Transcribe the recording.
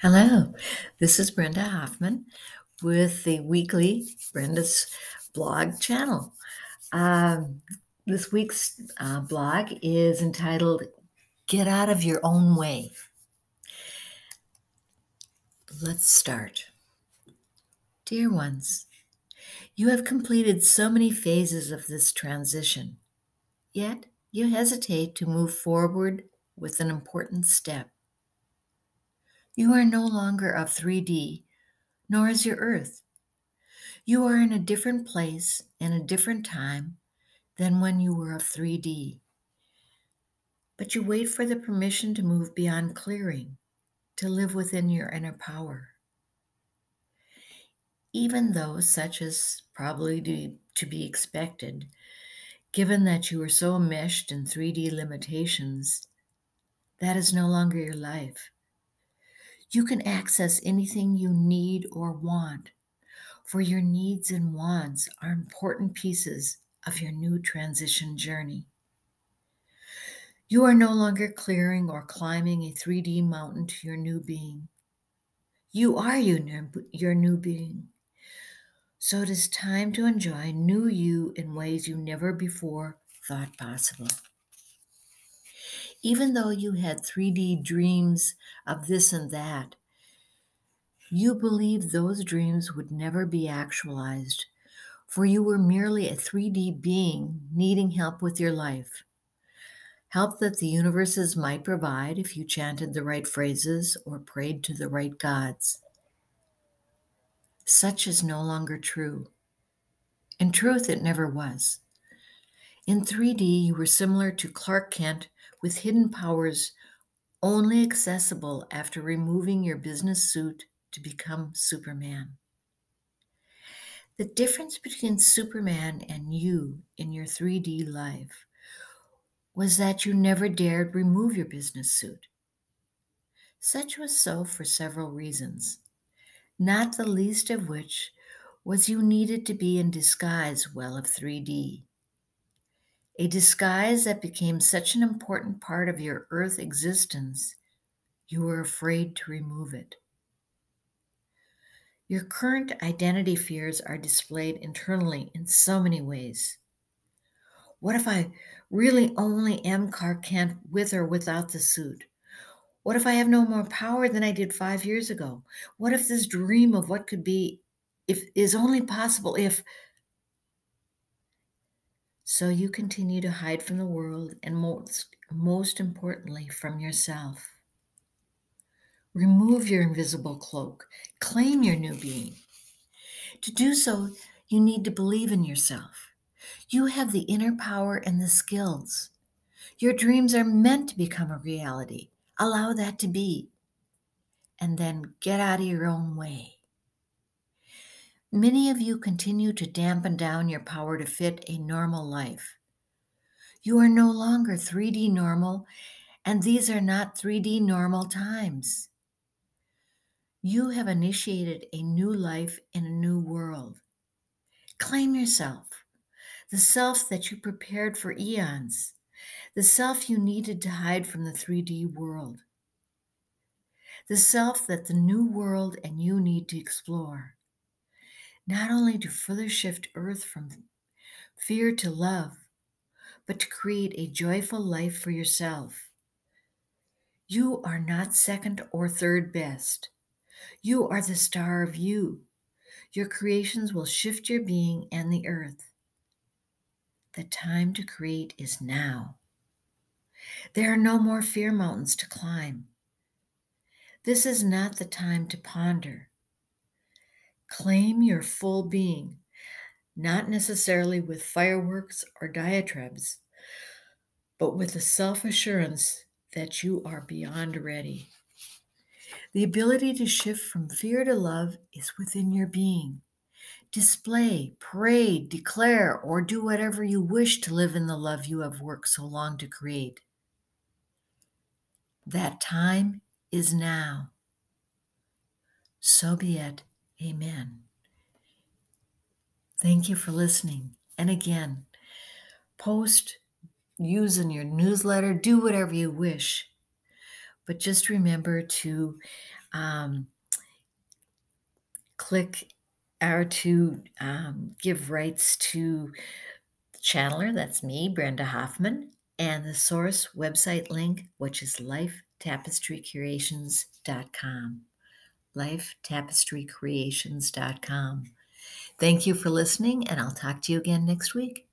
Hello, this is Brenda Hoffman with the weekly Brenda's blog channel. Um, this week's uh, blog is entitled Get Out of Your Own Way. Let's start. Dear ones, you have completed so many phases of this transition, yet you hesitate to move forward with an important step. You are no longer of 3D, nor is your Earth. You are in a different place and a different time than when you were of 3D. But you wait for the permission to move beyond clearing, to live within your inner power. Even though such is probably to be expected, given that you are so enmeshed in 3D limitations, that is no longer your life. You can access anything you need or want, for your needs and wants are important pieces of your new transition journey. You are no longer clearing or climbing a 3D mountain to your new being. You are your new being. So it is time to enjoy new you in ways you never before thought possible even though you had 3D dreams of this and that, you believed those dreams would never be actualized, for you were merely a 3D being needing help with your life. Help that the universes might provide if you chanted the right phrases or prayed to the right gods. Such is no longer true. In truth, it never was. In 3D, you were similar to Clark Kent with hidden powers only accessible after removing your business suit to become Superman. The difference between Superman and you in your 3D life was that you never dared remove your business suit. Such was so for several reasons, not the least of which was you needed to be in disguise well of 3D a disguise that became such an important part of your earth existence, you were afraid to remove it. Your current identity fears are displayed internally in so many ways. What if I really only am Clark Kent with or without the suit? What if I have no more power than I did five years ago? What if this dream of what could be if is only possible if so you continue to hide from the world and most, most importantly, from yourself. Remove your invisible cloak, claim your new being. To do so, you need to believe in yourself. You have the inner power and the skills. Your dreams are meant to become a reality. Allow that to be. And then get out of your own way. Many of you continue to dampen down your power to fit a normal life. You are no longer 3D normal, and these are not 3D normal times. You have initiated a new life in a new world. Claim yourself, the self that you prepared for eons, the self you needed to hide from the 3D world, the self that the new world and you need to explore not only to further shift Earth from fear to love, but to create a joyful life for yourself. You are not second or third best. You are the star of you. Your creations will shift your being and the earth. The time to create is now. There are no more fear mountains to climb. This is not the time to ponder. Claim your full being, not necessarily with fireworks or diatribes, but with the self assurance that you are beyond ready. The ability to shift from fear to love is within your being. Display, pray, declare, or do whatever you wish to live in the love you have worked so long to create. That time is now. So be it. Amen. Thank you for listening. And again, post, use in your newsletter, do whatever you wish. But just remember to um, click or to um, give rights to the channeler, that's me, Brenda Hoffman, and the source website link, which is lifetapestrycreations.com. Lifetapestrycreations.com. Thank you for listening, and I'll talk to you again next week.